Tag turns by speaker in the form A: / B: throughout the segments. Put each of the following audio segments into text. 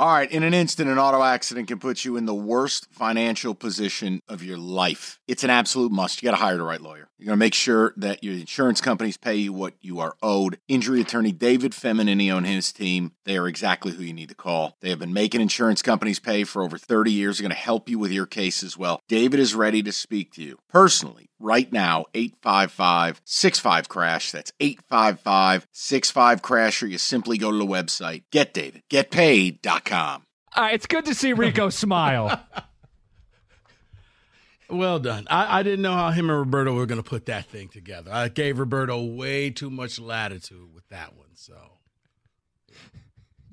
A: All right, in an instant, an auto accident can put you in the worst financial position of your life. It's an absolute must. You got to hire the right lawyer. You're going to make sure that your insurance companies pay you what you are owed. Injury attorney David Feminini and his team, they are exactly who you need to call. They have been making insurance companies pay for over 30 years. They're going to help you with your case as well. David is ready to speak to you personally right now 855 65 crash that's 855 65 crash or you simply go to the website getdavidgetpaid.com
B: all right, it's good to see Rico smile.
C: Well done. I, I, didn't know how him and Roberto were going to put that thing together. I gave Roberto way too much latitude with that one. So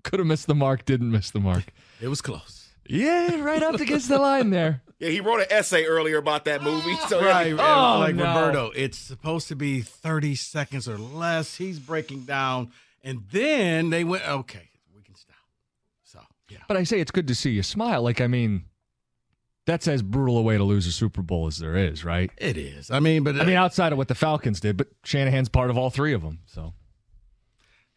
B: could have missed the mark. Didn't miss the mark.
C: It was close.
B: Yeah, right up against the line there.
D: Yeah, he wrote an essay earlier about that movie. So
C: right,
B: oh, oh,
C: like
B: no.
C: Roberto, it's supposed to be thirty seconds or less. He's breaking down, and then they went. Okay, we can stop. So yeah,
B: But I say it's good to see you smile. Like, I mean, that's as brutal a way to lose a Super Bowl as there is, right?
C: it is. I mean, but
B: I mean, outside of what the Falcons did, but Shanahan's part of all three of them. So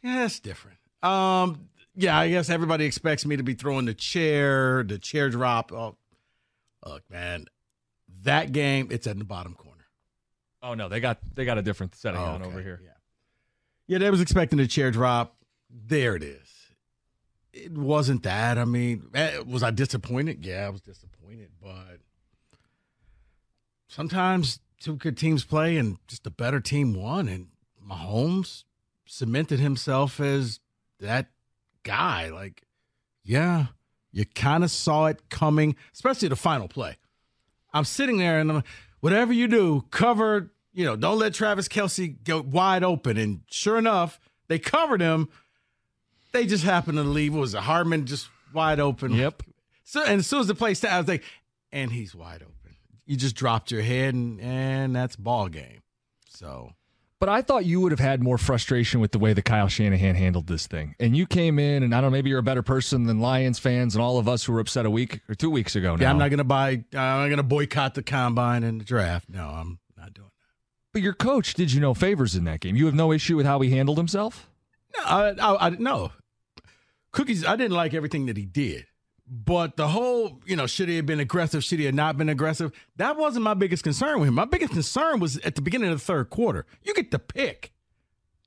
C: Yeah, it's different. Um, yeah, I guess everybody expects me to be throwing the chair, the chair drop. Oh, look, man, that game, it's in the bottom corner.
B: Oh no, they got they got a different setting on
C: Okay,
B: over here.
C: Yeah, yeah, they was expecting a chair drop. There it is. It wasn't that. I mean, eh, was I disappointed? Yeah, I was disappointed, but sometimes two good teams play and just a better team won, and Mahomes cemented himself as that guy. Like, yeah, you kind of saw it coming, especially the final play. I'm sitting there and I'm whatever you do, cover, you know, don't let Travis Kelce go wide open. And sure enough, they covered him. They just happened to leave. What was it Hardman just wide open?
B: Yep.
C: So and as soon as the play started, I was like, and he's wide open. You just dropped your head and and that's ball game. So
B: But I thought you would have had more frustration with the way that Kyle Shanahan handled this thing. And you came in, and I don't know, maybe you're a better person than Lions fans and all of us who were upset a week or two weeks ago now.
C: yeah, I'm not gonna buy. I'm not gonna boycott the combine and the draft. No, I'm not doing that.
B: But your coach did you no favors in that game. You have no issue with how he handled himself?
C: No, I, I, I no. Cookies, I didn't like everything that he did. But the whole, you know, should he have been aggressive? Should he have not been aggressive? That wasn't my biggest concern with him. My biggest concern was at the beginning of the third quarter. You get the pick,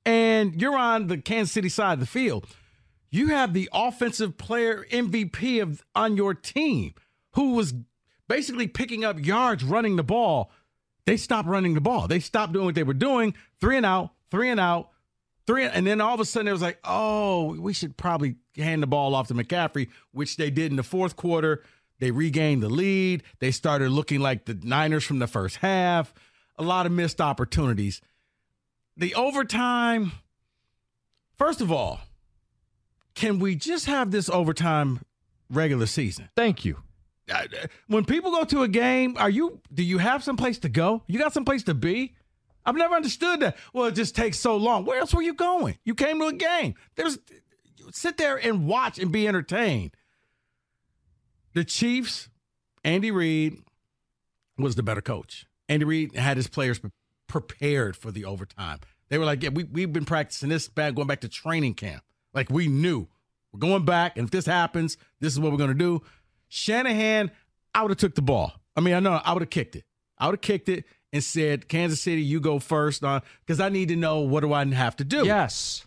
C: and you're on the Kansas City side of the field. You have the offensive player MVP of on your team who was basically picking up yards running the ball. They stopped running the ball. They stopped doing what they were doing. Three and out, three and out, three, and then all of a sudden it was like, oh, we should probably hand the ball off to McCaffrey, which they did in the fourth quarter. They regained the lead. They started looking like the Niners from the first half. A lot of missed opportunities. The overtime, first of all, can we just have this overtime regular season?
B: Thank you.
C: Uh, When people go to a game, are you do you have some place to go? You got some place to be? I've never understood that. Well, it just takes so long. Where else were you going? You came to a game. There's sit there and watch and be entertained. The Chiefs, Andy Reid was the better coach. Andy Reid had his players prepared for the overtime. They were like, "Yeah, we we've been practicing this back going back to training camp. Like we knew we're going back, and if this happens, this is what we're going to do." Shanahan, I would have took the ball. I mean, I know I would have kicked it. I would have kicked it and said, "Kansas City, you go first," uh, because I need to know what do I have to do.
B: Yes.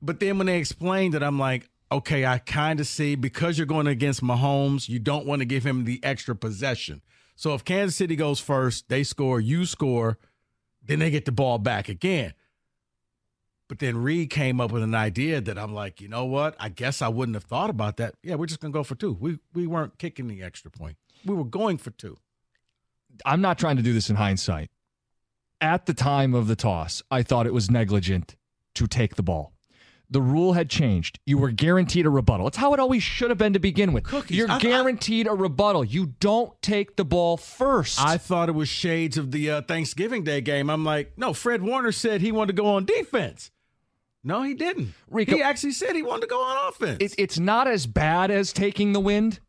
C: But then when they explained it, I'm like, okay, I kind of see because you're going against Mahomes, you don't want to give him the extra possession. So if Kansas City goes first, they score, you score, then they get the ball back again. But then Reid came up with an idea that I'm like, you know what? I guess I wouldn't have thought about that. Yeah, we're just gonna go for two. We we weren't kicking the extra point. We were going for two.
B: I'm not trying to do this in hindsight. at the time of the toss, I thought it was negligent to take the ball. The rule had changed. You were guaranteed a rebuttal. It's how it always should have been to begin with.
C: Cookies.
B: You're
C: I- I-
B: guaranteed a rebuttal. You don't take the ball first.
C: I thought it was shades of the uh, Thanksgiving Day game. I'm like, no, Fred Warner said he wanted to go on defense. No, he didn't.
B: Rico-
C: he actually said he wanted to go on offense.
B: it, it's not as bad as taking the wind,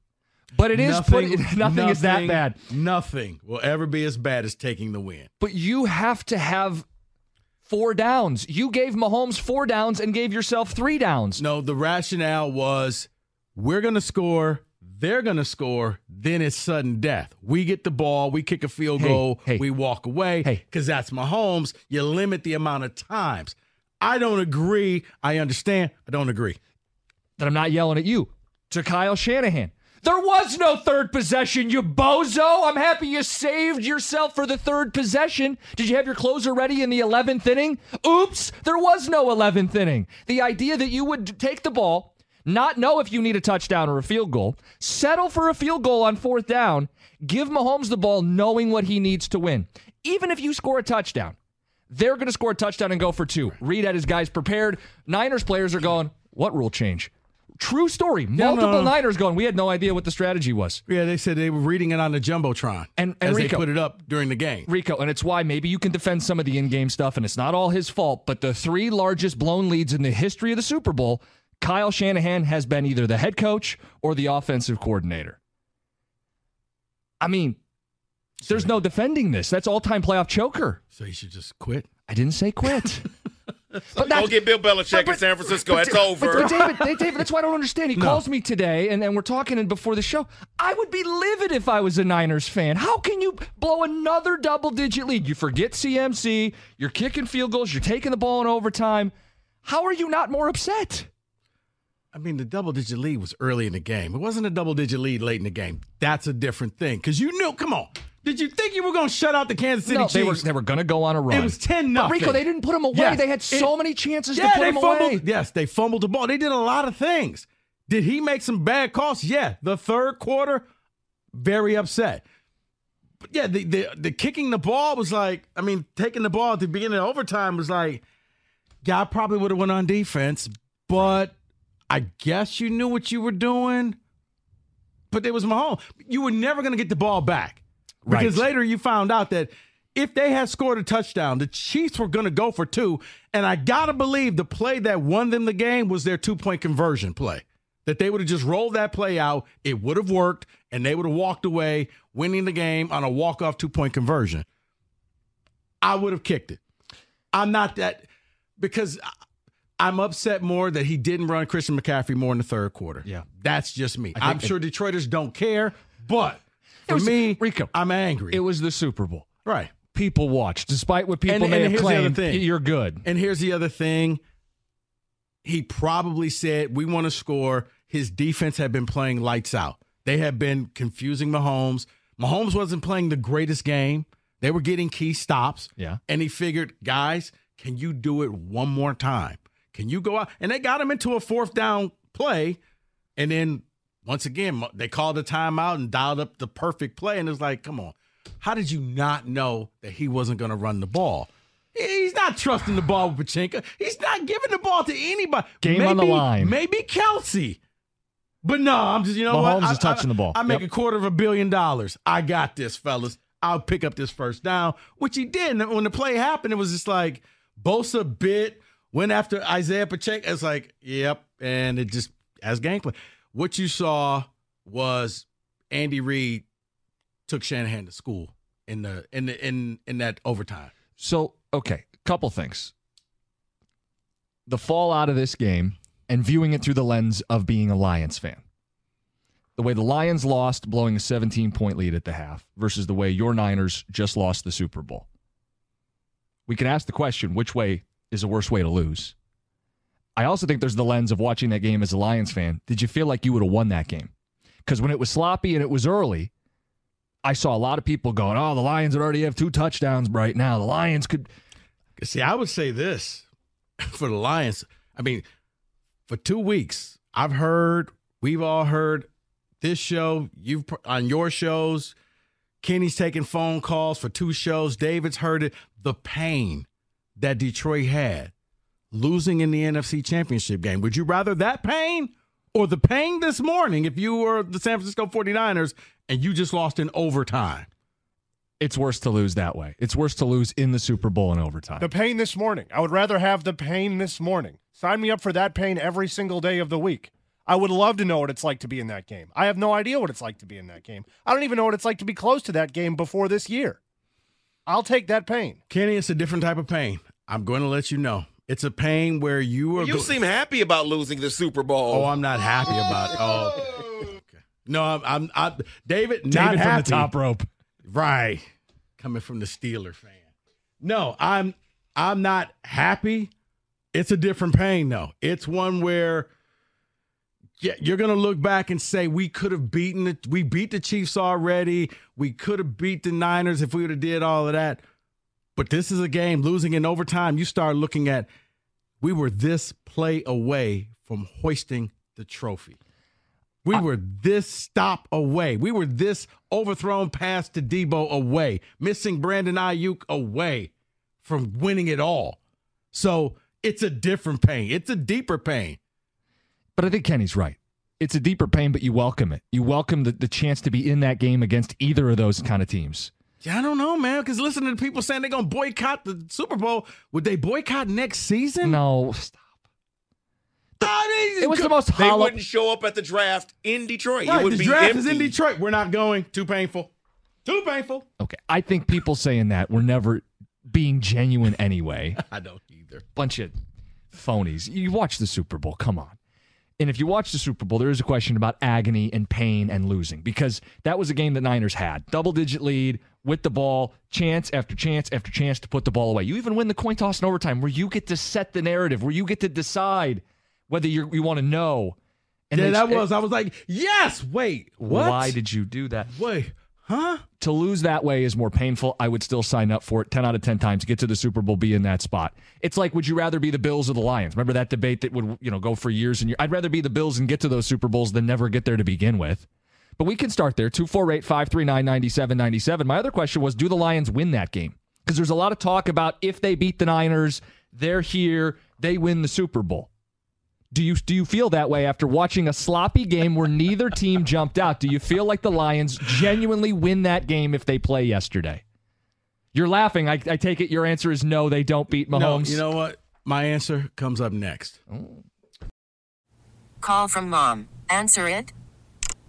B: but it is put, nothing, is that bad.
C: Nothing will ever be as bad as taking the win.
B: But you have to have four downs. You gave Mahomes four downs and gave yourself three downs.
C: No, the rationale was we're going to score, they're going to score, then it's sudden death. We get the ball, we kick a field
B: Hey,
C: goal,
B: hey.
C: we walk away
B: Hey.
C: because that's Mahomes. You limit the amount of times. I don't agree. I understand. I don't agree.
B: That I'm not yelling at you. To Kyle Shanahan. There was no third possession, you bozo. I'm happy you saved yourself for the third possession. Did you have your closer ready in the 11th inning? Oops, there was no 11th inning. The idea that you would take the ball, not know if you need a touchdown or a field goal, settle for a field goal on fourth down, give Mahomes the ball knowing what he needs to win. Even if you score a touchdown, they're going to score a touchdown and go for two. Reid had his guys prepared. Niners players are going, what rule change? True story.
C: no,
B: Multiple
C: no.
B: Niners going, we had no idea what the strategy was.
C: Yeah, they said they were reading it on the Jumbotron
B: And- and
C: as
B: Rico-
C: they put it up during the game.
B: Rico, and it's why maybe you can defend some of the in game stuff, and it's not all his fault, but the three largest blown leads in the history of the Super Bowl, Kyle Shanahan has been either the head coach or the offensive coordinator. I mean, there's no defending this. That's all time playoff choker.
C: So you should just quit.
B: I didn't say quit. but
D: Go get Bill Belichick in San Francisco.
B: but-
D: It's
B: but-
D: over.
B: But, David, David, David, that's why I don't understand. He
C: No.
B: calls me today, and, and we're talking and before the show. I would be livid if I was a Niners fan. How can you blow another double digit lead? You forget CMC, you're kicking field goals, you're taking the ball in overtime. How are you not more upset?
C: I mean, the double digit lead was early in the game. It wasn't a double digit lead late in the game. That's a different thing. Because you knew, come on. Did you think you were going to shut out the Kansas City
B: no,
C: Chiefs?
B: they were they were going to go on a run.
C: It was 10
B: But
C: nothing.
B: Rico, they didn't put him away. They had so
C: it-
B: many chances
C: yeah,
B: to put
C: they
B: him
C: fumbled.
B: away.
C: Yes, they fumbled the ball. They did a lot of things. Did he make some bad calls? Yeah. The third quarter, very upset. But yeah, the, the the kicking the ball was like, I mean, taking the ball at the beginning of overtime was like, yeah, I probably would have went on defense, but I guess you knew what you were doing. But it was Mahomes. You were never going to get the ball back because
B: Right.
C: later you found out that if they had scored a touchdown, the Chiefs were going to go for two. And I got to believe the play that won them the game was their two point conversion play. That they would have just rolled that play out, it would have worked, and they would have walked away winning the game on a walk off two point conversion. I would have kicked it. I'm not that because I'm upset more that he didn't run Christian McCaffrey more in the third quarter.
B: Yeah.
C: That's just me. I'm sure Detroiters don't care, but for
B: was-
C: me,
B: Rico,
C: I'm angry.
B: It was the Super Bowl.
C: right.
B: People watched, despite what people
C: And-
B: may
C: and
B: have
C: here's the other
B: claimed.
C: thing.
B: You're good.
C: And here's the other thing. He probably said, We want to score. His defense had been playing lights out. They had been confusing Mahomes. Mahomes wasn't playing the greatest game. They were getting key stops.
B: Yeah.
C: And he figured, guys, can you do it one more time? Can you go out? And they got him into a fourth down play. And then once again, they called a timeout and dialed up the perfect play. And it's like, come on. How did you not know that he wasn't going to run the ball? He's not trusting the ball with Pachinko. He's not giving the ball to anybody.
B: Game on the line.
C: Maybe Kelce. But no, I'm just, you know
B: Mahomes
C: what?
B: is touching the ball.
C: I make
B: Yep.
C: a quarter of a billion dollars. I got this, fellas. I'll pick up this first down, which he did. And when the play happened, it was just like Bosa bit, went after Isaiah Pacheco. It's like, yep. And it just, as gameplay. What you saw was Andy Reid took Shanahan to school in the in the in in that overtime.
B: So, okay, couple things. The fallout of this game and viewing it through the lens of being a Lions fan. The way the Lions lost, blowing a 17 point lead at the half, versus the way your Niners just lost the Super Bowl. We can ask the question which way is the worst way to lose? I also think there's the lens of watching that game as a Lions fan. Did you feel like you would have won that game? Because when it was sloppy and it was early, I saw a lot of people going, "Oh, the Lions would already have two touchdowns right now. The Lions could."
C: See, I would say this for the Lions. I mean, for two weeks, I've heard, we've all heard this show, you've on your shows, Kenny's taking phone calls for two shows. David's heard it. The pain that Detroit had losing in the NFC Championship game. Would you rather that pain or the pain this morning if you were the San Francisco 49ers and you just lost in overtime?
B: It's worse to lose that way. It's worse to lose in the Super Bowl in overtime.
E: The pain this morning. I would rather have the pain this morning. Sign me up for that pain every single day of the week. I would love to know what it's like to be in that game. I have no idea what it's like to be in that game. I don't even know what it's like to be close to that game before this year. I'll take that pain.
C: Kenny, it's a different type of pain. I'm going to let you know. It's a pain where you are.
D: You
C: go-
D: seem happy about losing the Super Bowl.
C: Oh, I'm not happy oh. about. It. Oh, okay. no, I'm. I'm. I'm David, not
B: David from the top rope.
C: Right, coming from the Steeler fan. No, I'm. I'm not happy. It's a different pain, though. It's one where. Yeah, you're gonna look back and say we could have beaten it. We beat the Chiefs already. We could have beat the Niners if we would have did all of that. But this is a game losing in overtime. You start looking at we were this play away from hoisting the trophy. We were this stop away. We were this overthrown pass to Deebo away, missing Brandon Aiyuk away from winning it all. So it's a different pain. It's a deeper pain.
B: But I think Kenny's right. It's a deeper pain, but you welcome it. You welcome the, the chance to be in that game against either of those kind of teams.
C: Yeah, I don't know, man. Because listening to people saying they're gonna boycott the Super Bowl, would they boycott next season?
B: No, stop.
C: I mean,
B: It was the most
D: they
B: hollow.
D: wouldn't show up at the draft in Detroit.
C: Right,
D: it would
C: the
D: be
C: draft
D: empty.
C: is in Detroit. We're not going. Too painful. Too painful.
B: Okay, I think people saying that were never being genuine anyway.
C: I don't either.
B: Bunch of phonies. You watch the Super Bowl. Come on. And if you watch the Super Bowl, there is a question about agony and pain and losing because that was a game the Niners had. Double digit lead with the ball, chance after chance after chance to put the ball away. You even win the coin toss in overtime where you get to set the narrative, where you get to decide whether you you want to know. And
C: yeah, that was. I was like, yes. Wait, what?
B: Why did you do that?
C: Wait, huh?
B: to lose that way is more painful. I would still sign up for it 10 out of 10 times. Get to the Super Bowl, be in that spot. It's like, would you rather be the Bills or the Lions? Remember that debate that would, you know, go for years and years? I'd rather be the Bills and get to those Super Bowls than never get there to begin with. But we can start there 248 539 9797. My other question was, do the Lions win that game? Because there's a lot of talk about if they beat the Niners, they're here, they win the Super Bowl. Do you do you feel that way after watching a sloppy game where neither team jumped out? Do you feel like the Lions genuinely win that game if they play yesterday? You're laughing. I, I take it your answer is no. They don't beat
C: No,
B: Mahomes.
C: you know what? My answer comes up next.
F: Call from mom. Answer it.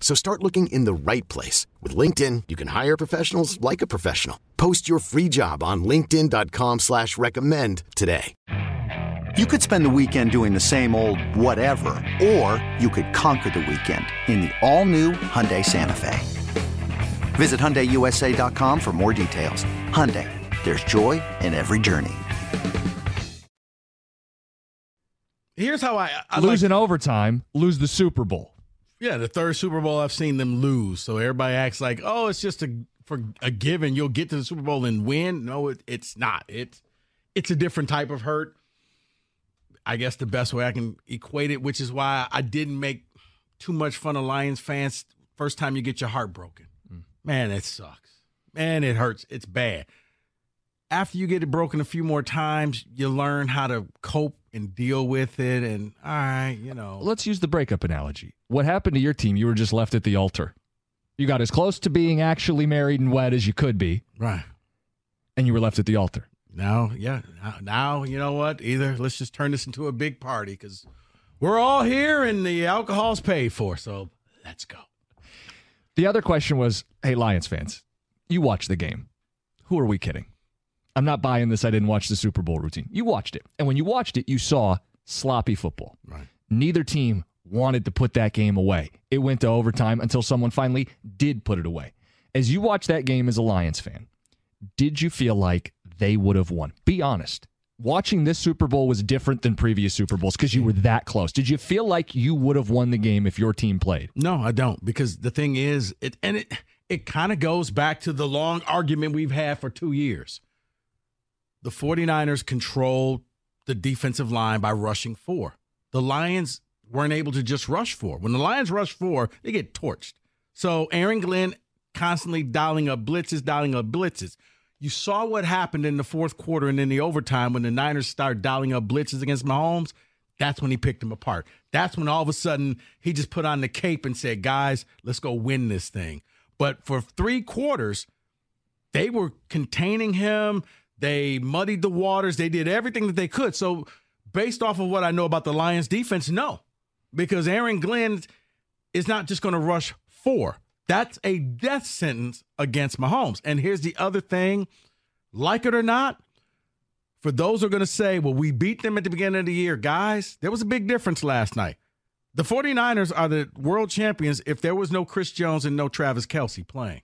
G: So start looking in the right place. With LinkedIn, you can hire professionals like a professional. Post your free job on linkedin.com slash recommend today.
H: You could spend the weekend doing the same old whatever, or you could conquer the weekend in the all-new Hyundai Santa Fe. Visit HyundaiUSA.com for more details. Hyundai, there's joy in every journey.
C: Here's how I, I
B: lose
C: like,
B: in overtime, lose the Super Bowl.
C: Yeah, the third Super Bowl I've seen them lose. So everybody acts like, oh, it's just a for a given. You'll get to the Super Bowl and win. No, it, it's not. It's it's a different type of hurt. I guess the best way I can equate it, which is why I didn't make too much fun of Lions fans. First time you get your heart broken, mm. man, it sucks. Man, it hurts. It's bad. After you get it broken a few more times, you learn how to cope and deal with it. And all right, you know,
B: Let's use the breakup analogy. What happened to your team? You were just left at the altar. You got as close to being actually married and wed as you could be,
C: right.
B: and you were left at the altar.
C: Now, yeah, now, now you know what? Either let's just turn this into a big party because we're all here and the alcohol's paid for. So Let's go.
B: The other question was, hey, Lions fans, you watched the game. Who are we kidding? I'm not buying this. I didn't watch the Super Bowl routine. You watched it. And when you watched it, you saw sloppy football.
C: Right.
B: Neither team wanted to put that game away. It went to overtime until someone finally did put it away. As you watched that game as a Lions fan, did you feel like they would have won? Be honest. Watching this Super Bowl was different than previous Super Bowls because you were that close. Did you feel like you would have won the game if your team played?
C: No, I don't because the thing is it and it it kind of goes back to the long argument we've had for 2 years. The 49ers controlled the defensive line by rushing four. The Lions weren't able to just rush four. When the Lions rush four, they get torched. So Aaron Glenn constantly dialing up blitzes, dialing up blitzes. You saw what happened in the fourth quarter and in the overtime when the Niners started dialing up blitzes against Mahomes. That's when he picked them apart. That's when all of a sudden he just put on the cape and said, guys, let's go win this thing. But for three quarters, they were containing him. They muddied the waters. They did everything that they could. So, based off of what I know about the Lions defense, no, because Aaron Glenn is not just going to rush four. That's a death sentence against Mahomes. And here's the other thing like it or not, for those who are going to say, well, we beat them at the beginning of the year, guys, there was a big difference last night. The 49ers are the world champions if there was no Chris Jones and no Travis Kelce playing.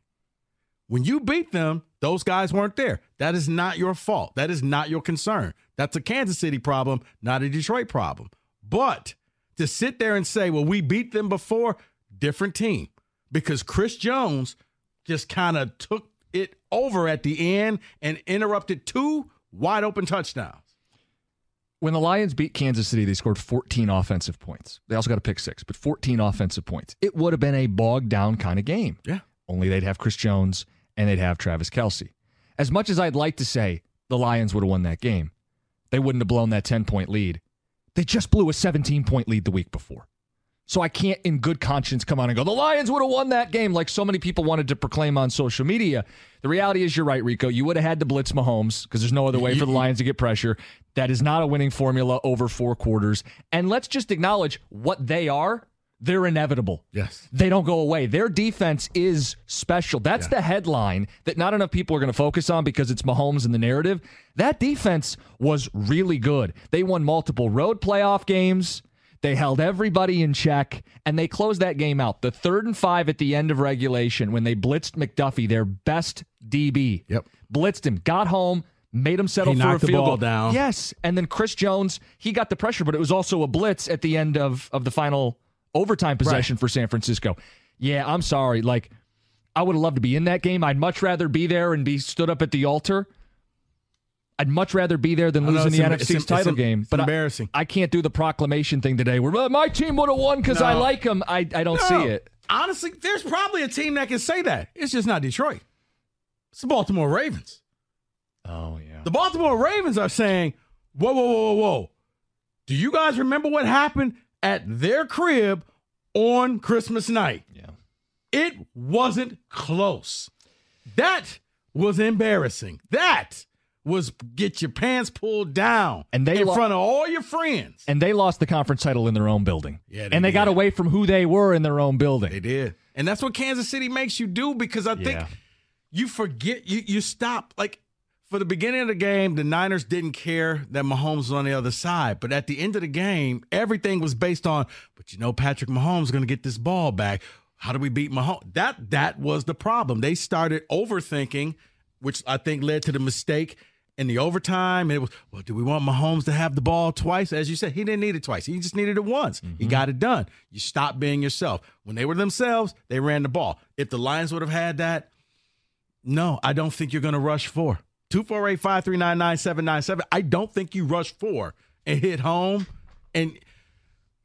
C: When you beat them, those guys weren't there. That is not your fault. That is not your concern. That's a Kansas City problem, not a Detroit problem. But to sit there and say, well, we beat them before, different team. Because Chris Jones just kind of took it over at the end and interrupted two wide open touchdowns.
B: When the Lions beat Kansas City, they scored 14 offensive points. They also got a pick six, but 14 offensive points. It would have been a bogged down kind of game.
C: Yeah.
B: Only they'd have Chris Jones and they'd have Travis Kelce. As much as I'd like to say the Lions would have won that game, they wouldn't have blown that 10 point lead. They just blew a 17 point lead the week before. So I can't, in good conscience, come on and go, the Lions would have won that game like so many people wanted to proclaim on social media. The reality is, you're right, Rico. You would have had to blitz Mahomes because there's no other way for the Lions to get pressure. That is not a winning formula over four quarters. And let's just acknowledge what they are. They're inevitable.
C: Yes.
B: They don't go away. Their defense is special. That's the headline that not enough people are going to focus on because it's Mahomes in the narrative. That defense was really good. They won multiple road playoff games. They held everybody in check and they closed that game out. The third and five at the end of regulation when they blitzed McDuffie, their best DB.
C: Yep.
B: Blitzed him, got home, made him settle
C: He
B: for a field
C: ball
B: goal.
C: down.
B: Yes. And then Chris Jones, he got the pressure, but it was also a blitz at the end of, of the final overtime possession for San Francisco. Yeah, I'm sorry. Like, I would have loved to be in that game. I'd much rather be there and be stood up at the altar. I'd much rather be there than
C: I know,
B: losing the NFC's
C: it's
B: title
C: it's
B: game.
C: it's
B: but
C: embarrassing.
B: I, can't do the proclamation thing today where "Well, my team would have won because I like them. I, I don't
C: No.
B: see it.
C: Honestly, there's probably a team that can say that. It's just not Detroit. It's the Baltimore Ravens.
B: Oh, yeah.
C: The Baltimore Ravens are saying, whoa, whoa, whoa, whoa, whoa. Do you guys remember what happened at their crib on Christmas night?
B: Yeah.
C: It wasn't close. That was embarrassing. That was get your pants pulled down
B: And they
C: in
B: lo-
C: front of all your friends.
B: And they lost the conference title in their own building.
C: Yeah, they
B: and they got away from who they were in their own building.
C: They did. And that's what Kansas City makes you do because I think
B: Yeah.
C: you forget you you stop like for the beginning of the game, the Niners didn't care that Mahomes was on the other side. But at the end of the game, everything was based on, but you know, Patrick Mahomes is gonna get this ball back. How do we beat Mahomes? That that was the problem. They started overthinking, which I think led to the mistake in the overtime. It was, well, do we want Mahomes to have the ball twice? As you said, he didn't need it twice. He just needed it once. He mm-hmm. got it done. You stop being yourself. When they were themselves, they ran the ball. If the Lions would have had that, no, I don't think you're going to rush four. 248 539 9797. I don't think you rush four and hit home. And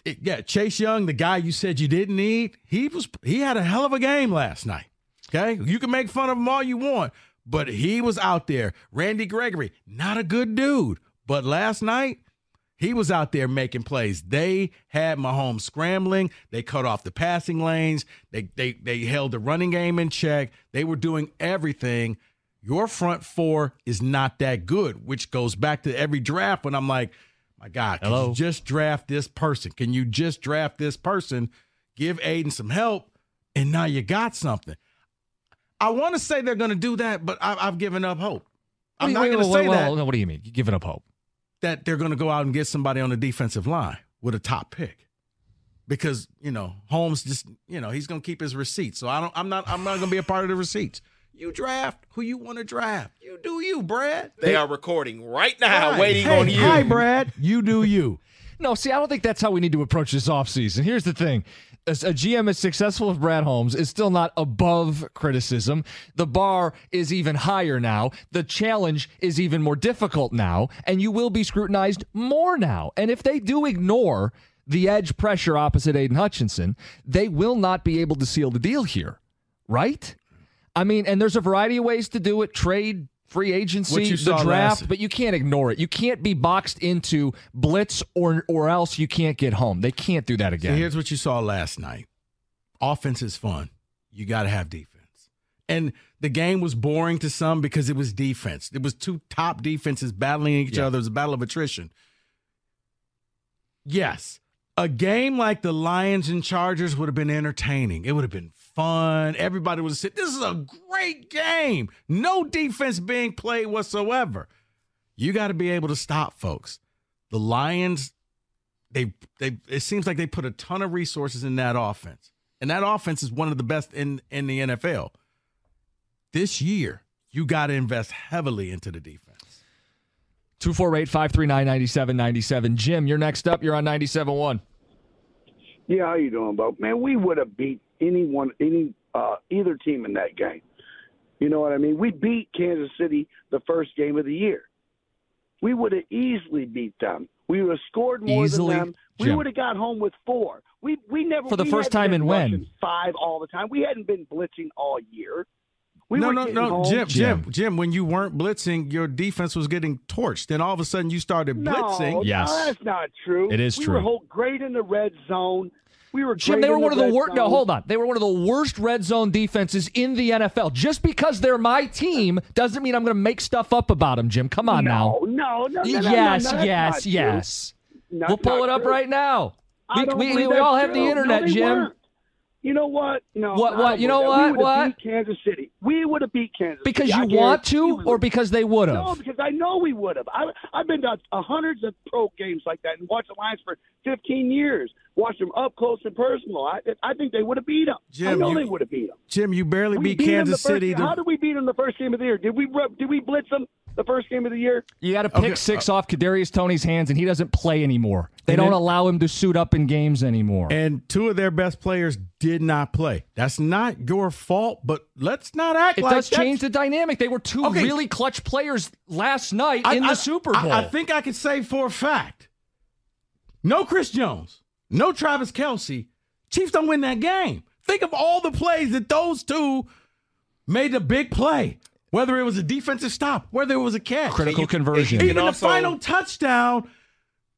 C: it, yeah, Chase Young, the guy you said you didn't need, he was he had a hell of a game last night. Okay, you can make fun of him all you want, but he was out there. Randy Gregory, not a good dude, but last night he was out there making plays. They had Mahomes scrambling. They cut off the passing lanes. They they they held the running game in check. They were doing everything. Your front four is not that good, which goes back to every draft when I'm like, my God, can
B: Hello?
C: you just draft this person? Can you just draft this person? Give Aidan some help. and now you got something. I want to say they're going to do that, but I, I've given up hope. I'm not going to say
B: wait,
C: that.
B: What do you mean? You giving up hope?
C: that they're going to go out and get somebody on the defensive line with a top pick because you know Holmes just you know he's going to keep his receipts. So I don't. I'm not. I'm not going to be a part of the receipts. You draft who you want to draft. You do you, Brad.
D: They are recording right now,
C: Hi.
D: waiting
C: Hey,
D: on you.
C: Hi, Brad. You do you.
B: No, see, I don't think that's how we need to approach this offseason. Here's the thing. A GM as successful as Brad Holmes is still not above criticism. The bar is even higher now. The challenge is even more difficult now, and you will be scrutinized more now. And if they do ignore the edge pressure opposite Aidan Hutchinson, they will not be able to seal the deal here, right? I mean, and there's a variety of ways to do it trade, free agency, the draft,
C: last-
B: but you can't ignore it. You can't be boxed into blitz or or else you can't get home. They can't do that
C: So
B: again.
C: here's what you saw last night. Offense is fun. You got to have defense. And the game was boring to some because it was defense. It was two top defenses battling each
B: Yeah.
C: other. It was a battle of attrition. Yes, a game like the Lions and Chargers would have been entertaining. It would have been fun. Everybody was said, This is a great game. No defense being played whatsoever. You got to be able to stop folks. The Lions, they they it seems like they put a ton of resources in that offense. And that offense is one of the best in in the NFL. This year, you got to invest heavily into the defense.
B: 248 539 9797. Jim, you're next up. You're on 97.1.
I: Yeah, how you doing, Bo? Man, we would have beat anyone, any uh, either team in that game. You know what I mean? We beat Kansas City the first game of the year. We would have easily beat them. We would have scored more
B: Easily?
I: than them. We
B: Jim.
I: would have got home with four. We we never
B: For the first time
I: been
B: in when?
I: Five all the time. We hadn't been blitzing all year. We
C: no, no, no,
I: home.
C: Jim, Jim,
B: Jim.
C: Jim. When you weren't blitzing, your defense was getting torched. Then all of a sudden, you started
I: No,
C: blitzing.
B: Yes.
I: no, that's not true.
B: It is
I: we
B: true.
I: were whole, great in the red zone. We were
B: Jim, they were one of the worst. No, hold on. They were one of the worst red zone defenses in the NFL. Just because they're my team doesn't mean I'm going to make stuff up about them, Jim. Come on now.
I: No, no, no, no, no,
B: yes,
I: no,
B: yes, yes. We'll pull it up
I: true.
B: right now.
I: I
B: We, we, we all have the internet, Jim.
I: weren't. You know what? No.
B: What- what? You know what?
I: We
B: What?
I: beat Kansas City. We would have beat Kansas
B: Because
I: City.
B: You want to, or because they would have?
I: No, because I know we would have. I, I've been to hundreds of pro games like that and watched the Lions for 15 years. Watched them up close and personal. I, I think they would have beat them. I
C: Jim,
I: know
C: you-
I: they would have beat them.
C: Jim, you barely
I: We
C: beat
I: beat 'em
C: Kansas
I: first,
C: City. to-
I: How did we beat them the first game of the year? Did we did we blitz them the first game of the year?
B: You got to pick
C: Okay,
B: six uh, off Kadarius Toney's hands, and he doesn't play anymore. They don't
C: then-
B: allow him to suit up in games anymore.
C: and two of their best players did not play. That's not your fault, but let's not act
B: it
C: like
B: does
C: that's-
B: change the dynamic. They were two
C: Okay.
B: really clutch players last night
C: I-
B: in the
C: I-
B: Super
C: I-
B: Bowl.
C: I, think I can say for a fact no Chris Jones, no Travis Kelce. Chiefs don't win that game. Think of all the plays that those two made a big play, whether it was a defensive stop, whether it was a catch.
B: Critical
D: you-
B: conversion.
C: Even
D: can
C: the final touchdown,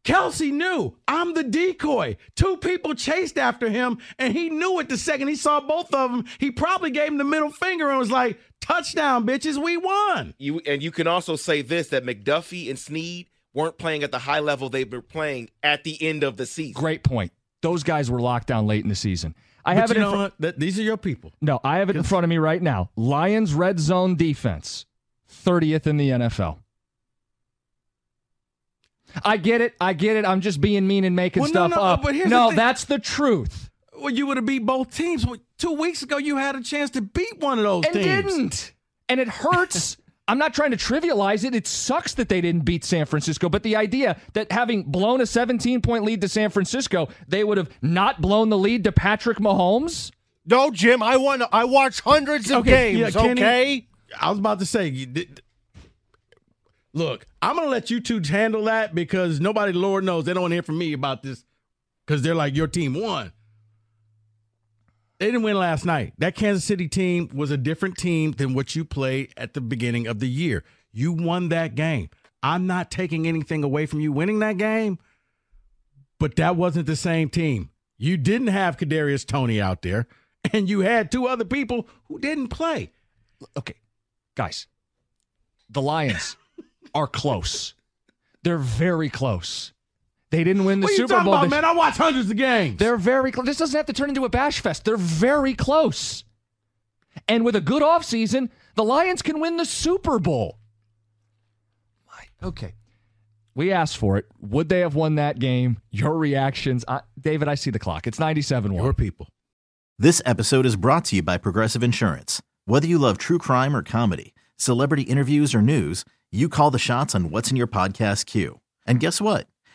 C: Kelce knew I'm the decoy. Two people chased after him, and he knew it the second he saw both of them. He probably gave him the middle finger and was like, touchdown, bitches, we won.
D: You and you can also say this that McDuffie and Sneed weren't playing at the high level they were playing at the end of the season.
B: Great point. Those guys were locked down late in the season. I
C: But
B: have it in
C: know
B: front.
C: what? These are your people.
B: No, I have it in front of me right now. Lions red zone defense, 30th in the NFL. I get it. I get it. I'm just being mean and making
C: Well,
B: stuff
C: no,
B: up.
C: but here's
B: no,
C: the thing.
B: that's the truth.
C: Well, you would have beat both teams. Well, Two weeks ago, you had a chance to beat one of those
B: and
C: teams.
B: didn't. And it hurts. I'm not trying to trivialize it. It sucks that they didn't beat San Francisco, but the idea that having blown a 17 point lead to San Francisco, they would have not blown the lead to Patrick Mahomes.
E: No, Jim, I want. I watch hundreds of
C: Okay, yeah,
E: games.
C: Kenny-
E: okay.
C: I was about to say, look, I'm going to let you two handle that because nobody, Lord knows, they don't want to hear from me about this because they're like, your team won. They didn't win last night. That Kansas City team was a different team than what you played at the beginning of the year. You won that game. I'm not taking anything away from you winning that game, but that wasn't the same team. You didn't have Kadarius Toney out there, and you had two other people who didn't play.
B: Okay, guys, the Lions are close. They're very close. They didn't win the
C: What are you
B: Super
C: talking
B: Bowl.
C: about,
B: this-
C: man? I watch hundreds of games.
B: They're very close. This doesn't have to turn into a bash fest. They're very close. And with a good offseason, the Lions can win the Super Bowl. My- Okay. We asked for it. Would they have won that game? Your reactions. I, David, I see the clock. It's 97 1.
C: Your people.
J: This episode is brought to you by Progressive Insurance. Whether you love true crime or comedy, celebrity interviews or news, you call the shots on what's in your podcast queue. And guess what?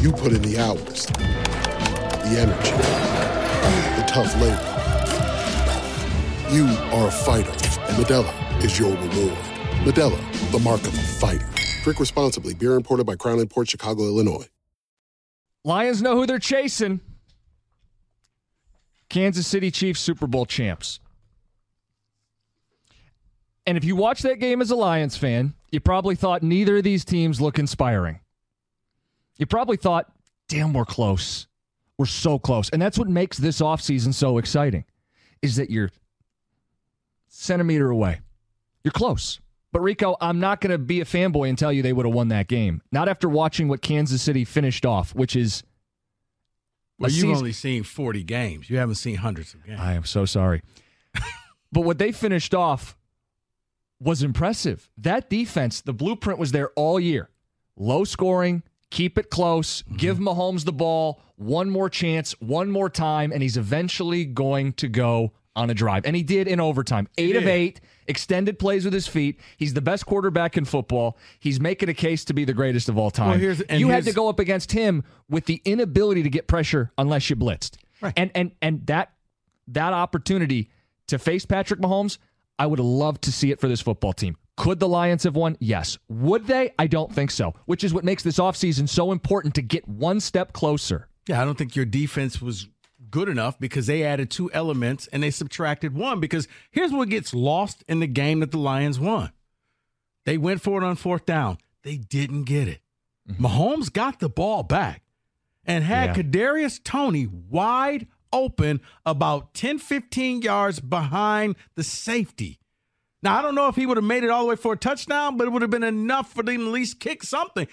K: You put in the hours, the energy, the tough labor. You are a fighter, and Modelo is your reward. Modelo, the mark of a fighter. Drink responsibly. Beer imported by Crown Port Chicago, Illinois.
B: Lions know who they're chasing. Kansas City Chiefs Super Bowl champs. And if you watch that game as a Lions fan, you probably thought neither of these teams look inspiring. You probably thought, damn, we're close. We're so close. And that's what makes this offseason so exciting, is that you're centimeter away. You're close. But Rico, I'm not going to be a fanboy and tell you they would have won that game. Not after watching what Kansas City finished off, which is.
C: Well, you've
B: season-
C: only seen 40 games. You haven't seen hundreds of games.
B: I am so sorry. but what they finished off was impressive. That defense, the blueprint was there all year. Low scoring, keep it close, give Mahomes the ball, one more chance, one more time, and he's eventually going to go on a drive. And he did in overtime. Eight of eight, extended plays with his feet. He's the best quarterback in football. He's making a case to be the greatest of all time.
C: Well,
B: you had to go up against him with the inability to get pressure unless you blitzed.
C: Right.
B: And and and that that opportunity to face Patrick Mahomes, I would love to see it for this football team. Could the Lions have won? Yes. Would they? I don't think so. Which is what makes this offseason so important to get one step closer.
C: Yeah, I don't think your defense was good enough because they added two elements and they subtracted one. Because here's what gets lost in the game that the Lions won. They went for it on fourth down. They didn't get it. Mm-hmm. Mahomes got the ball back and had
B: Yeah.
C: Kadarius Toney wide open about 10, 15 yards behind the safety. Now, I don't know if he would have made it all the way for a touchdown, but it would have been enough for them to at least kick something.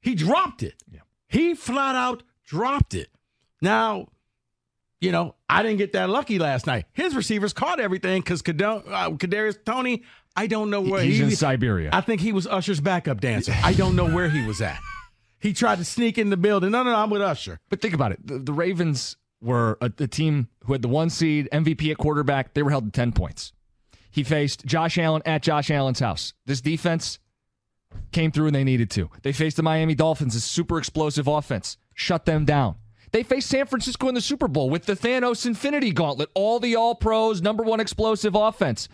C: He dropped it. He flat out dropped it. Now, you know, I didn't get that lucky last night. His receivers caught everything because uh, Kadarius Toney, I don't know where
B: He's
C: he,
B: in Siberia.
C: I think he was Usher's backup dancer. I don't know where he was at. He tried to sneak in the building. No, no, no, I'm with Usher.
B: But think about it. The, the Ravens were a, a team who had the one seed MVP at quarterback. They were held to 10 points. He faced Josh Allen at Josh Allen's house. This defense came through and they needed to. They faced the Miami Dolphins, a super explosive offense, shut them down. They faced San Francisco in the Super Bowl with the Thanos Infinity Gauntlet, all the all pros, number one explosive offense.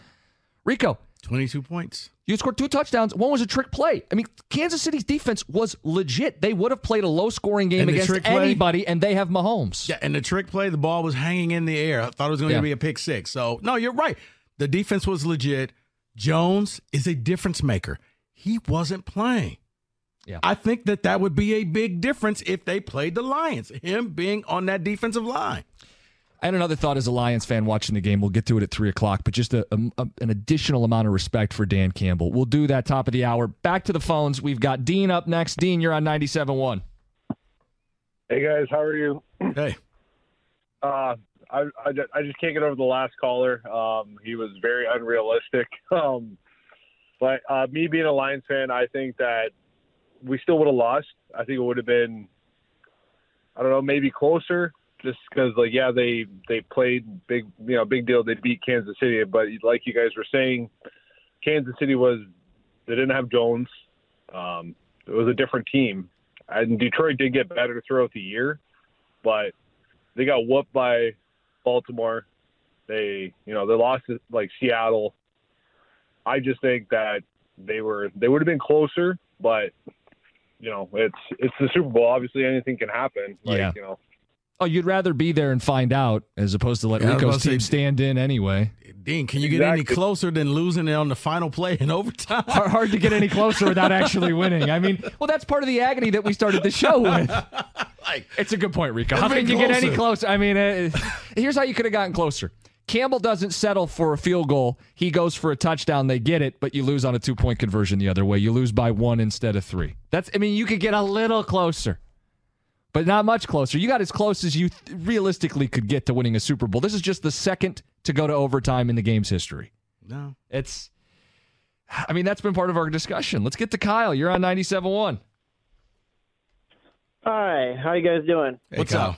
B: Rico,
C: 22 points.
B: you scored two touchdowns. One was a trick play. I mean, Kansas City's defense was legit. They would have played a low scoring game against
C: play?
B: anybody, and they have Mahomes.
C: Yeah, and the trick play, the ball was hanging in the air. I thought it was going to be a pick six. So, no, you're right. The defense was legit. Jones is a difference maker. He wasn't playing.
B: Yeah.
C: I think that that would be a big difference if they played the Lions, him being on that defensive line.
B: I had another thought as a Lions fan watching the game. We'll get to it at three o'clock, but just a, a- an additional amount of respect for Dan Campbell. We'll do that top of the hour. Back to the phones. We've got Dean up next. Dean, you're on 97.1.
L: Hey guys, how are you?
C: Hey.
L: Uh, I, I, I just can't get over the last caller. Um, he was very unrealistic. Um, but uh, me being a Lions fan, I think that we still would have lost. I think it would have been, I don't know, maybe closer. Just because, like, yeah, they they played big, you know, big deal. They beat Kansas City, but like you guys were saying, Kansas City was they didn't have Jones. Um, it was a different team, and Detroit did get better throughout the year, but they got whooped by Baltimore. They, you know, they lost to like Seattle. I just think that they were they would have been closer, but you know, it's it's the Super Bowl. Obviously, anything can happen. Like,
B: Yeah.
L: you know,
B: Oh, you'd rather be there and find out as opposed to let
C: Yeah,
B: Rico's team
C: say-
B: stand in anyway.
C: Dean, can you get any closer than losing it on the final play in overtime?
B: Hard, hard to get any closer without actually winning. I mean, well, that's part of the agony that we started the show with. it's a good point, Rico. How can you get any
C: closer.
B: I mean, uh, here's how you could have gotten closer. Campbell doesn't settle for a field goal. He goes for a touchdown. They get it, but you lose on a two point conversion the other way. You lose by one instead of three. That's. I mean, you could get a little closer, but not much closer. You got as close as you th- realistically could get to winning a Super Bowl. This is just the second to go to overtime in the game's history.
C: No.
B: It's. I mean, that's been part of our discussion. Let's get to Kyle. You're on 97.1.
M: Hi, how you guys doing?
B: What's up?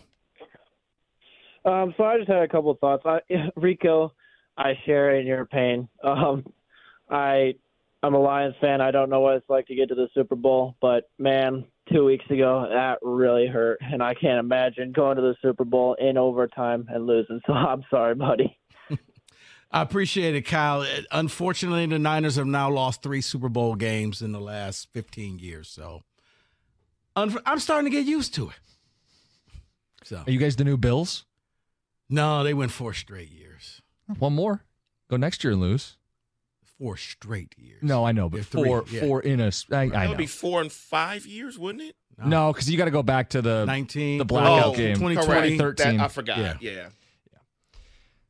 M: Um, so I just had a couple of thoughts. I, Rico, I share in your pain. Um, I, I'm a Lions fan. I don't know what it's like to get to the Super Bowl, but man, two weeks ago that really hurt, and I can't imagine going to the Super Bowl in overtime and losing. So I'm sorry, buddy.
C: I appreciate it, Kyle. Unfortunately, the Niners have now lost three Super Bowl games in the last 15 years. So unf- I'm starting to get used to it. So
B: Are you guys the new Bills?
C: no, they went four straight years.
B: One more. Go next year and lose.
C: Four straight years.
B: No, I know, but
C: Yeah, three,
B: four,
C: yeah.
B: four in a. s- I, I
D: That
B: know.
D: would be four and five years, wouldn't it?
B: No, because you got to go back to the
C: 19
B: the blackout
D: Oh,
B: game,
D: correct.
B: 2013.
D: That- I forgot.
C: Yeah.
D: Yeah.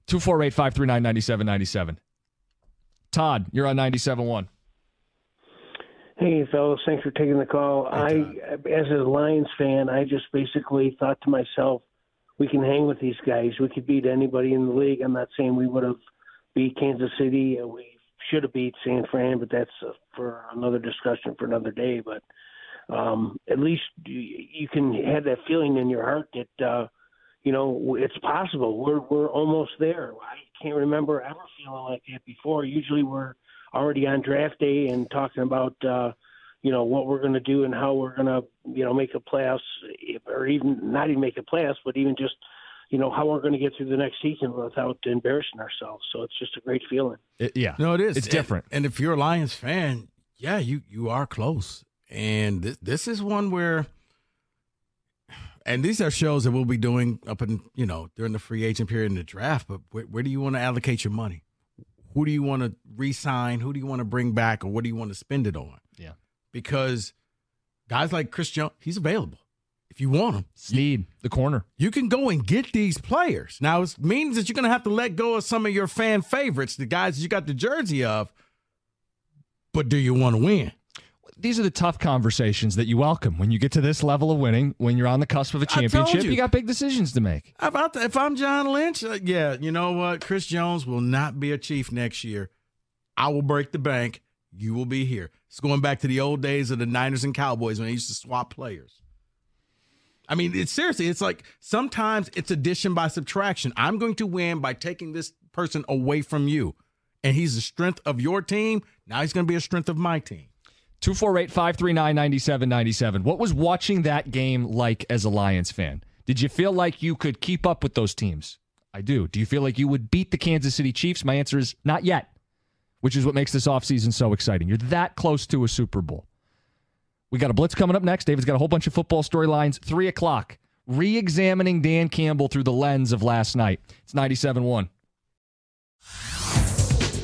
B: Two four eight five three nine ninety seven ninety seven. Todd, you're on ninety seven one.
N: Hey, fellas, thanks for taking the call. I, as a Lions fan, I just basically thought to myself, we can hang with these guys. We could beat anybody in the league. I'm not saying we would have beat Kansas City. We should have beat San Fran, but that's for another discussion for another day. But um, at least you, you can have that feeling in your heart that uh, you know it's possible. We're we're almost there. I can't remember ever feeling like that before. Usually we're already on draft day and talking about uh, you know what we're going to do and how we're going to you know make a playoffs or even not even make a playoffs, but even just you know how we're going to get through the next season without embarrassing ourselves. So it's just a great feeling.
B: yeah,
C: No, it is.
B: It's
C: And-
B: different.
C: And, if you're a Lions fan, yeah, you you are close. And this this is one where, and these are shows that we'll be doing up in you know during the free agent period and the draft. But where, where do you want to allocate your money? Who do you want to re-sign? Who do you want to bring back, or what do you want to spend it on?
B: Yeah.
C: Because guys like Chris Jones, he's available. If you want him,
B: Sneed, the corner.
C: you can go and get these players. Now it means that you're going to have to let go of some of your fan favorites, the guys you got the jersey of. But do you want to win?
B: These are the tough conversations that you welcome when you get to this level of winning. When you're on the cusp of a championship,
C: you.
B: you. got big decisions to make.
C: About? If I'm John Lynch, uh, yeah, you know what? Chris Jones will not be a chief next year. I will break the bank. You will be here. It's going back to the old days of the Niners and Cowboys when they used to swap players. I mean, it's seriously, it's like sometimes it's addition by subtraction. I'm going to win by taking this person away from you. And he's the strength of your team. Now he's going to be a strength of my team.
B: 248 539 9797. What was watching that game like as a Lions fan? Did you feel like you could keep up with those teams? I do. Do you feel like you would beat the Kansas City Chiefs? My answer is not yet, which is what makes this offseason so exciting. You're that close to a Super Bowl. We got a blitz coming up next. David's got a whole bunch of football storylines. Three o'clock. Re examining Dan Campbell through the lens of last night. It's 97 1.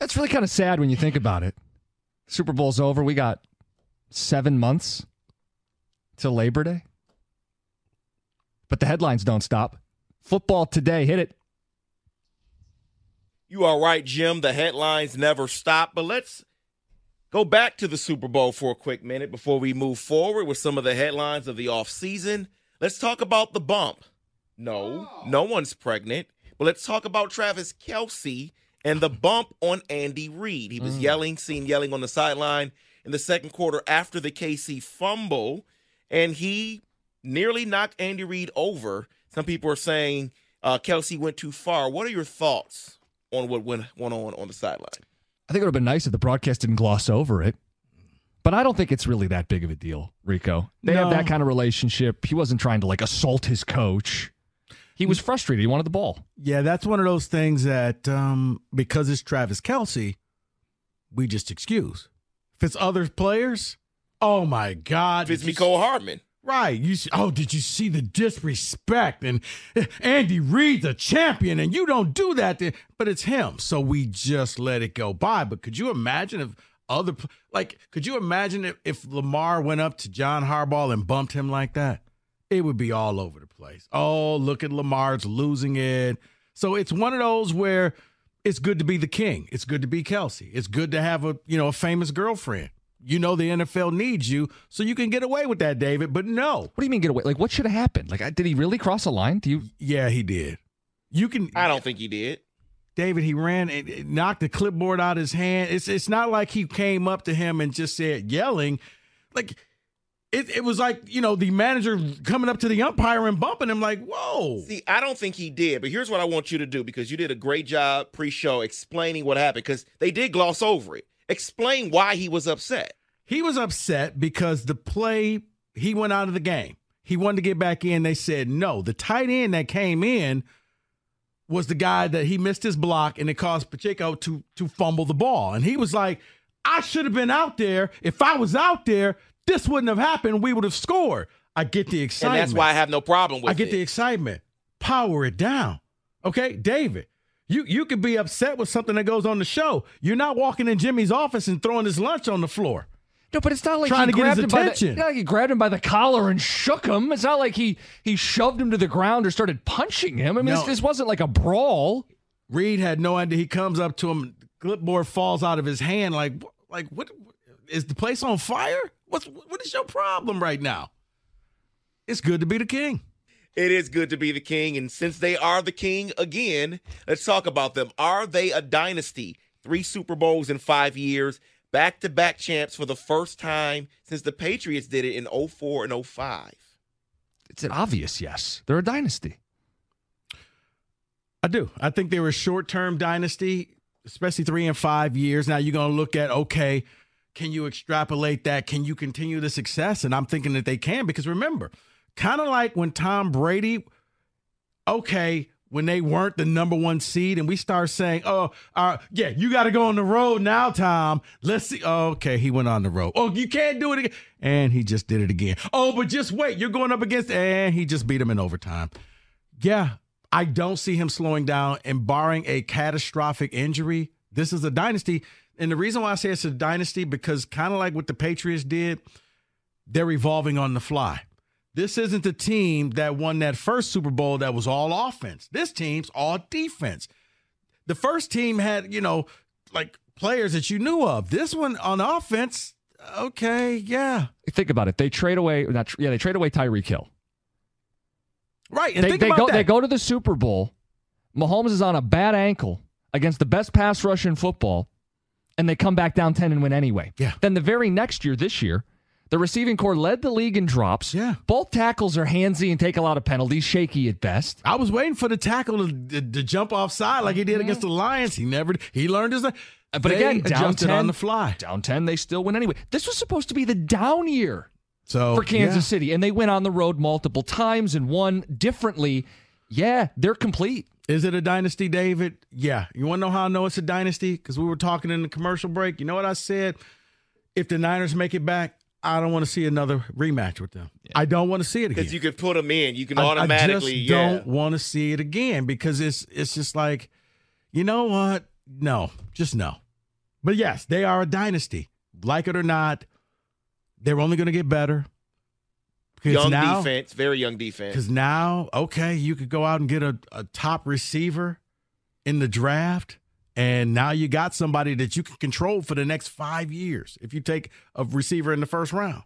B: It's really kind of sad when you think about it. Super Bowl's over. We got seven months till Labor Day. But the headlines don't stop. Football today, hit it.
D: You are right, Jim. The headlines never stop. But let's go back to the Super Bowl for a quick minute before we move forward with some of the headlines of the offseason. Let's talk about the bump. No, oh. no one's pregnant. But let's talk about Travis Kelce and the bump on Andy Reid. He was yelling, seen yelling on the sideline in the second quarter after the KC fumble, and he nearly knocked Andy Reid over. Some people are saying uh, Kelce went too far. What are your thoughts on what went, went on on the sideline?
B: I think it would have been nice if the broadcast didn't gloss over it. But I don't think it's really that big of a deal, Rico. They have that kind of relationship. He wasn't trying to like assault his coach. He was frustrated. He wanted the ball.
C: Yeah, that's one of those things that um, because it's Travis Kelce, we just excuse. If it's other players, oh my God,
D: If it's
C: did you
D: Mecole Hardman.
C: Right. You see, oh, did you see the disrespect? And eh, Andy Reid's a champion, and you don't do that. To, but it's him, so we just let it go by. But could you imagine if other like? Could you imagine if, if Lamar went up to John Harbaugh and bumped him like that? It would be all over the place. Oh, look at Lamar's losing it. So it's one of those where it's good to be the king. It's good to be Kelce. It's good to have a you know a famous girlfriend. You know the NFL needs you, so you can get away with that, David. But no,
B: What do you mean get away? Like, what should have happened? Like, did he really cross a line? Do you?
C: yeah, he did. You can,
D: I don't think he did.
C: David. He ran and and knocked the clipboard out of his hand. It's it's not like he came up to him and just said yelling, like it. It was like you know the manager coming up to the umpire and bumping him, like whoa.
D: See, I don't think he did, but here's what I want you to do because you did a great job pre-show explaining what happened because they did gloss over it. Explain why he was upset.
C: He was upset because the play he went out of the game. He wanted to get back in. They said no. The tight end that came in was the guy that he missed his block and it caused Pacheco to to fumble the ball. And he was like, I should have been out there. If I was out there, this wouldn't have happened. We would have scored. I get the excitement.
D: And
C: excitement.
D: that's why I have no problem with it.
C: I get
D: it.
C: the excitement. Power it down. Okay, David. You you could be upset with something that goes on the show. You're not walking in Jimmy's office and throwing his lunch on the floor.
B: No, but it's not like
C: Trying
B: he
C: to get his
B: grabbed him by the-
C: attention.
B: it's not like he grabbed him by the collar and shook him. It's not like he he shoved him to the ground or started punching him. I mean,
C: No.
B: this, this wasn't like a brawl.
C: Reid had no idea. He comes up to him, clipboard falls out of his hand. Like, wh- like what? Is the place on fire? What's what is your problem right now? It's good to be the king.
D: It is good to be the king. And since they are the king again, let's talk about them. Are they a dynasty? Three Super Bowls in five years, back to back champs for the first time since the Patriots did it in 04 and 05.
B: It's an obvious yes. They're a dynasty.
C: I do. I think they were a short term dynasty, especially three and five years. Now you're going to look at, okay, can you extrapolate that? Can you continue the success? And I'm thinking that they can because remember, kind of like when Tom Brady, okay, when they weren't the number one seed and we start saying, oh, uh, yeah, you got to go on the road now, Tom. Let's see. Oh, okay, he went on the road. Oh, you can't do it again. And he just did it again. Oh, but just wait. You're going up against, and he just beat him in overtime. Yeah, I don't see him slowing down. And barring a catastrophic injury, this is a dynasty. And the reason why I say it's a dynasty because kind of like what the Patriots did, they're evolving on the fly. This isn't the team that won that first Super Bowl that was all offense. This team's all defense. The first team had, you know, like players that you knew of. This one on offense, okay, yeah.
B: Think about it. They trade away. Not yeah, they trade away Tyreek Hill.
C: Right. And
B: They, they go.
C: that.
B: They go to the Super Bowl. Mahomes is on a bad ankle against the best pass rush in football, and they come back down ten and win anyway.
C: Yeah.
B: Then the very next year, this year, the receiving corps led the league in drops.
C: Yeah.
B: Both tackles are handsy and take a lot of penalties, shaky at best.
C: I was waiting for the tackle to, to, to jump offside like he did against the Lions. He never. He learned his.
B: Uh, but
C: They
B: again, down
C: adjusted
B: 10,
C: on the fly.
B: Down 10, they still win anyway. This was supposed to be the down year
C: So
B: for Kansas
C: yeah.
B: City, and they went on the road multiple times and won differently. Yeah, they're complete.
C: Is it a dynasty, David? Yeah. You want to know how I know it's a dynasty? Because we were talking in the commercial break. You know what I said? If the Niners make it back, I don't want to see another rematch with them. I don't want to see it again.
D: Because you could put them in. You can
C: I-
D: automatically,
C: I just
D: yeah.
C: don't want to see it again because it's it's just like, you know what? No, just no. But yes, they are a dynasty. Like it or not, they're only going to get better.
D: Young
C: now,
D: defense, very young defense.
C: Because now, okay, you could go out and get a, a top receiver in the draft, and now you got somebody that you can control for the next five years if you take a receiver in the first round.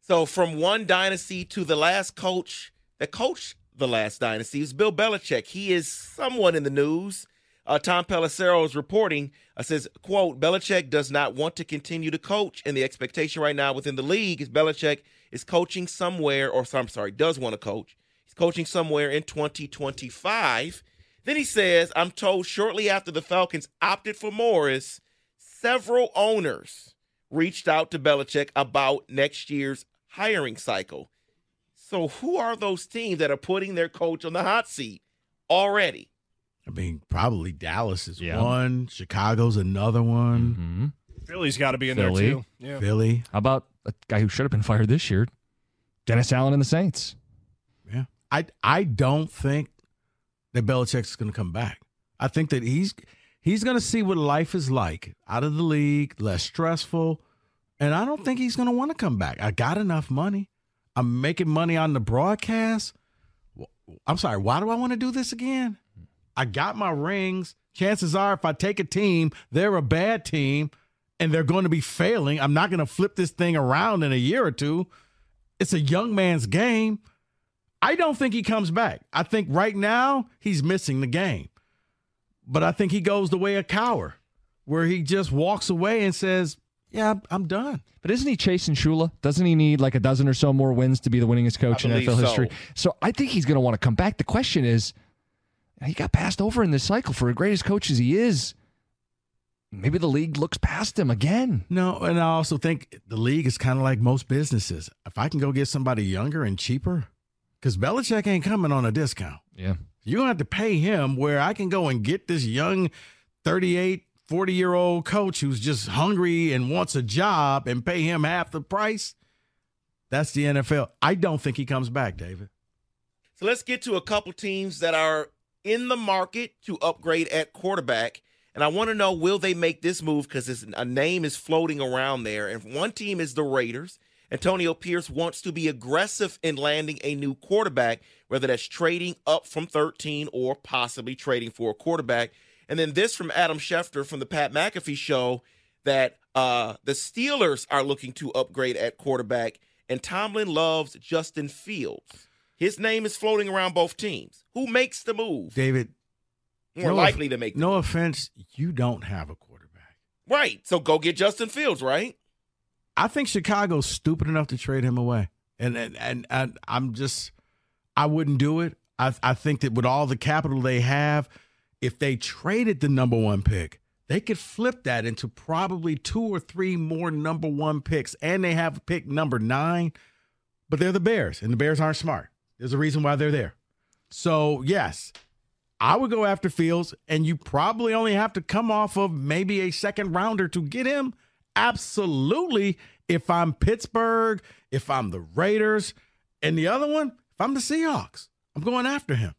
D: So from one dynasty to the last coach that coached the last dynasty is Bill Belichick. He is somewhat in the news. Uh, Tom is reporting, uh, says, quote, Belichick does not want to continue to coach, and the expectation right now within the league is Belichick is coaching somewhere, or I'm sorry, does want to coach. He's coaching somewhere in 2025. Then he says, I'm told shortly after the Falcons opted for Morris, several owners reached out to Belichick about next year's hiring cycle. So who are those teams that are putting their coach on the hot seat already?
C: I mean, probably Dallas is
B: Yeah.
C: one, Chicago's another one,
B: Mm-hmm.
E: Philly's got to be in
B: Philly.
E: there too. Yeah.
C: Philly.
B: How about a guy who should have been fired this year? Dennis Allen and the Saints.
C: Yeah. I I don't think that Belichick's going to come back. I think that he's he's going to see what life is like out of the league, less stressful, and I don't think he's going to want to come back. I got enough money. I'm making money on the broadcast. I'm sorry, why do I want to do this again? I got my rings. Chances are if I take a team, they're a bad team and they're going to be failing. I'm not going to flip this thing around in a year or two. It's a young man's game. I don't think he comes back. I think right now he's missing the game. But I think he goes the way of Cowher, where he just walks away and says, Yeah, I'm- I'm done.
B: But isn't he chasing Shula? Doesn't he need like a dozen or so more wins to be the winningest coach
D: I
B: in NFL
D: so.
B: history? So I think he's going to want to come back. The question is, he got passed over in this cycle for as great as coach as he is. Maybe the league looks past him again.
C: No, and I also think the league is kind of like most businesses. If I can go get somebody younger and cheaper, because Belichick ain't coming on a discount.
B: Yeah.
C: You're going to have to pay him where I can go and get this young 38, 40 year old coach who's just hungry and wants a job and pay him half the price. That's the NFL. I don't think he comes back, David.
D: So let's get to a couple teams that are in the market to upgrade at quarterback. And I want to know will they make this move because a name is floating around there. And one team is the Raiders. Antonio Pierce wants to be aggressive in landing a new quarterback, whether that's trading up from 13 or possibly trading for a quarterback. And then this from Adam Schefter from the Pat McAfee show that uh, the Steelers are looking to upgrade at quarterback, and Tomlin loves Justin Fields. His name is floating around both teams. Who makes the move?
C: David,
D: More
C: no
D: likely to make the
C: No offense, you don't have a quarterback.
D: Right. So go get Justin Fields, right?
C: I think Chicago's stupid enough to trade him away, and and and, and I'm just, I wouldn't do it. I I think that with all the capital they have, if they traded the number one pick, they could flip that into probably two or three more number one picks, and they have pick number nine. But they're the Bears, and the Bears aren't smart. There's a reason why they're there. So yes, I would go after Fields, and you probably only have to come off of maybe a second rounder to get him. Absolutely. If I'm Pittsburgh, if I'm the Raiders, and the other one, if I'm the Seahawks, I'm going after him.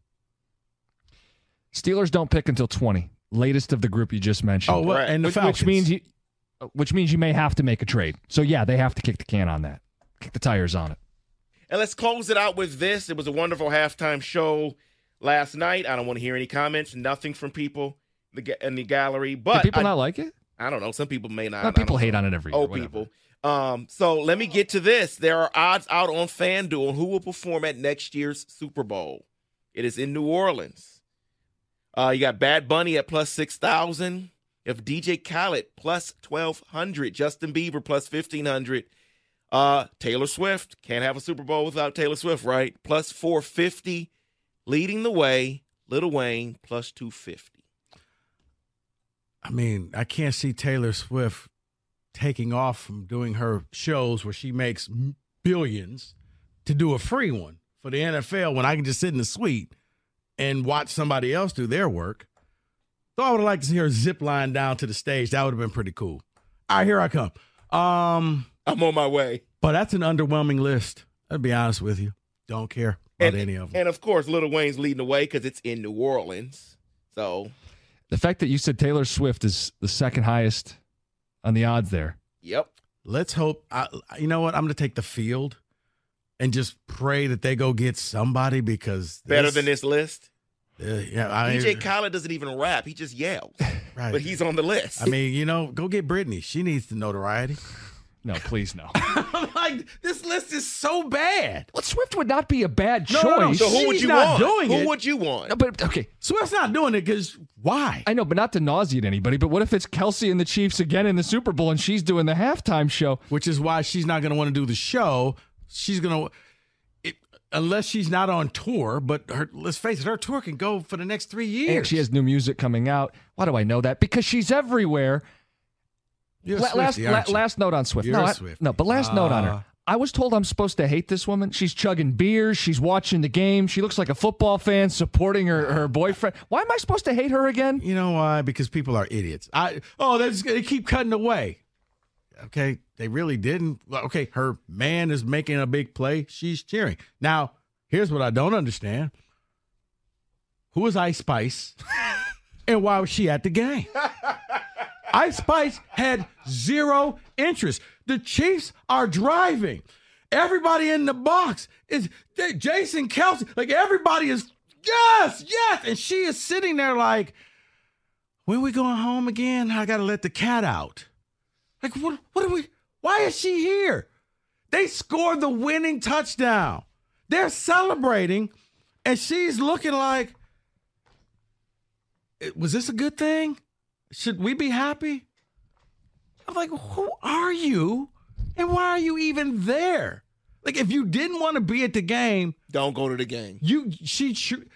B: Steelers don't pick until 20, latest of the group you just mentioned.
C: Oh, well, and the
B: which,
C: Falcons.
B: which means you, which means you may have to make a trade. So yeah, they have to kick the can on that, kick the tires on it.
D: And let's close it out with this. It was a wonderful halftime show last night. I don't want to hear any comments, nothing from people in the ga- in the gallery. But
B: Do people
D: I,
B: not like it?
D: I don't know. Some people may not.
B: People hate on it every year.
D: Oh, people. Um, so let me get to this. There are odds out on FanDuel who will perform at next year's Super Bowl. It is in New Orleans. Uh, you got Bad Bunny at plus six thousand. You have DJ Khaled plus twelve hundred. Justin Bieber plus fifteen hundred. Uh, Taylor Swift can't have a Super Bowl without Taylor Swift, right? Plus four fifty. Leading the way, Lil Wayne plus two fifty.
C: I mean, I can't see Taylor Swift taking off from doing her shows where she makes billions to do a free one for the NFL when I can just sit in the suite and watch somebody else do their work. So I would have liked to see her zip line down to the stage. That would have been pretty cool. All right, here I come. Um,
D: I'm on my way.
C: But that's an underwhelming list. I'll be honest with you. Don't care about
D: And,
C: any of them.
D: and of course, Lil Wayne's leading the way because it's in New Orleans. So
B: The fact that you said Taylor Swift is the second highest on the odds there.
D: Yep.
C: Let's hope. I, you know what? I'm going to take the field and just pray that they go get somebody because
D: Better than this list.
C: Uh, yeah, I,
D: DJ Khaled doesn't even rap; he just yells.
C: Right.
D: But he's on the list.
C: I mean, you know, go get Britney. She needs the notoriety.
B: No, please no.
C: I'm like this list is so bad.
B: Well, Swift would not be a bad
C: No,
B: choice.
C: no, no.
D: so who would you
C: not
D: want?
C: doing
D: who
C: it.
D: would you want?
B: No, but okay,
C: Swift's not doing it because why?
B: I know, but not to nauseate anybody. But what if it's Kelce and the Chiefs again in the Super Bowl and she's doing the halftime show?
C: Which is why she's not going to want to do the show. She's going to, unless she's not on tour. But her, let's face it, her tour can go for the next three years.
B: And she has new music coming out. Why do I know that? Because she's everywhere.
C: You're
B: La- last,
C: Swiftie,
B: la-
C: you?
B: last note on Swift.
C: You're
B: no, I- no, but last note on
C: Ah.
B: her. I was told I'm supposed to hate this woman. She's chugging beers. She's watching the game. She looks like a football fan supporting her, her boyfriend. Why am I supposed to hate her again?
C: You know why? Because people are idiots. I oh, going to keep cutting away. Okay, they really didn't. Okay, her man is making a big play. She's cheering. Now, here's what I don't understand: Who is Ice Spice, and why was she at the game? Ice Spice had zero interest. The Chiefs are driving. Everybody in the box is Jason Kelce. Like everybody is yes, yes, and she is sitting there like, when we going home again? I got to let the cat out. Like what? What are we? Why is she here? They scored the winning touchdown. They're celebrating, and she's looking like, was this a good thing? Should we be happy? I'm like, who are you? And why are you even there? Like, if you didn't want to be at the game,
D: Don't go to the game.
C: you she should.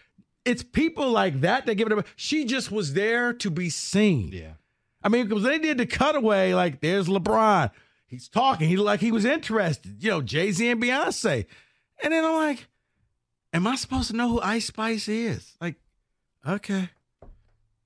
C: It's people like that that give it up. She just was there to be seen.
B: Yeah.
C: I mean, because they did the cutaway, like there's LeBron. He's talking. He like he was interested. You know, Jay Z and Beyonce. And then I'm like, am I supposed to know who Ice Spice is? Like, okay,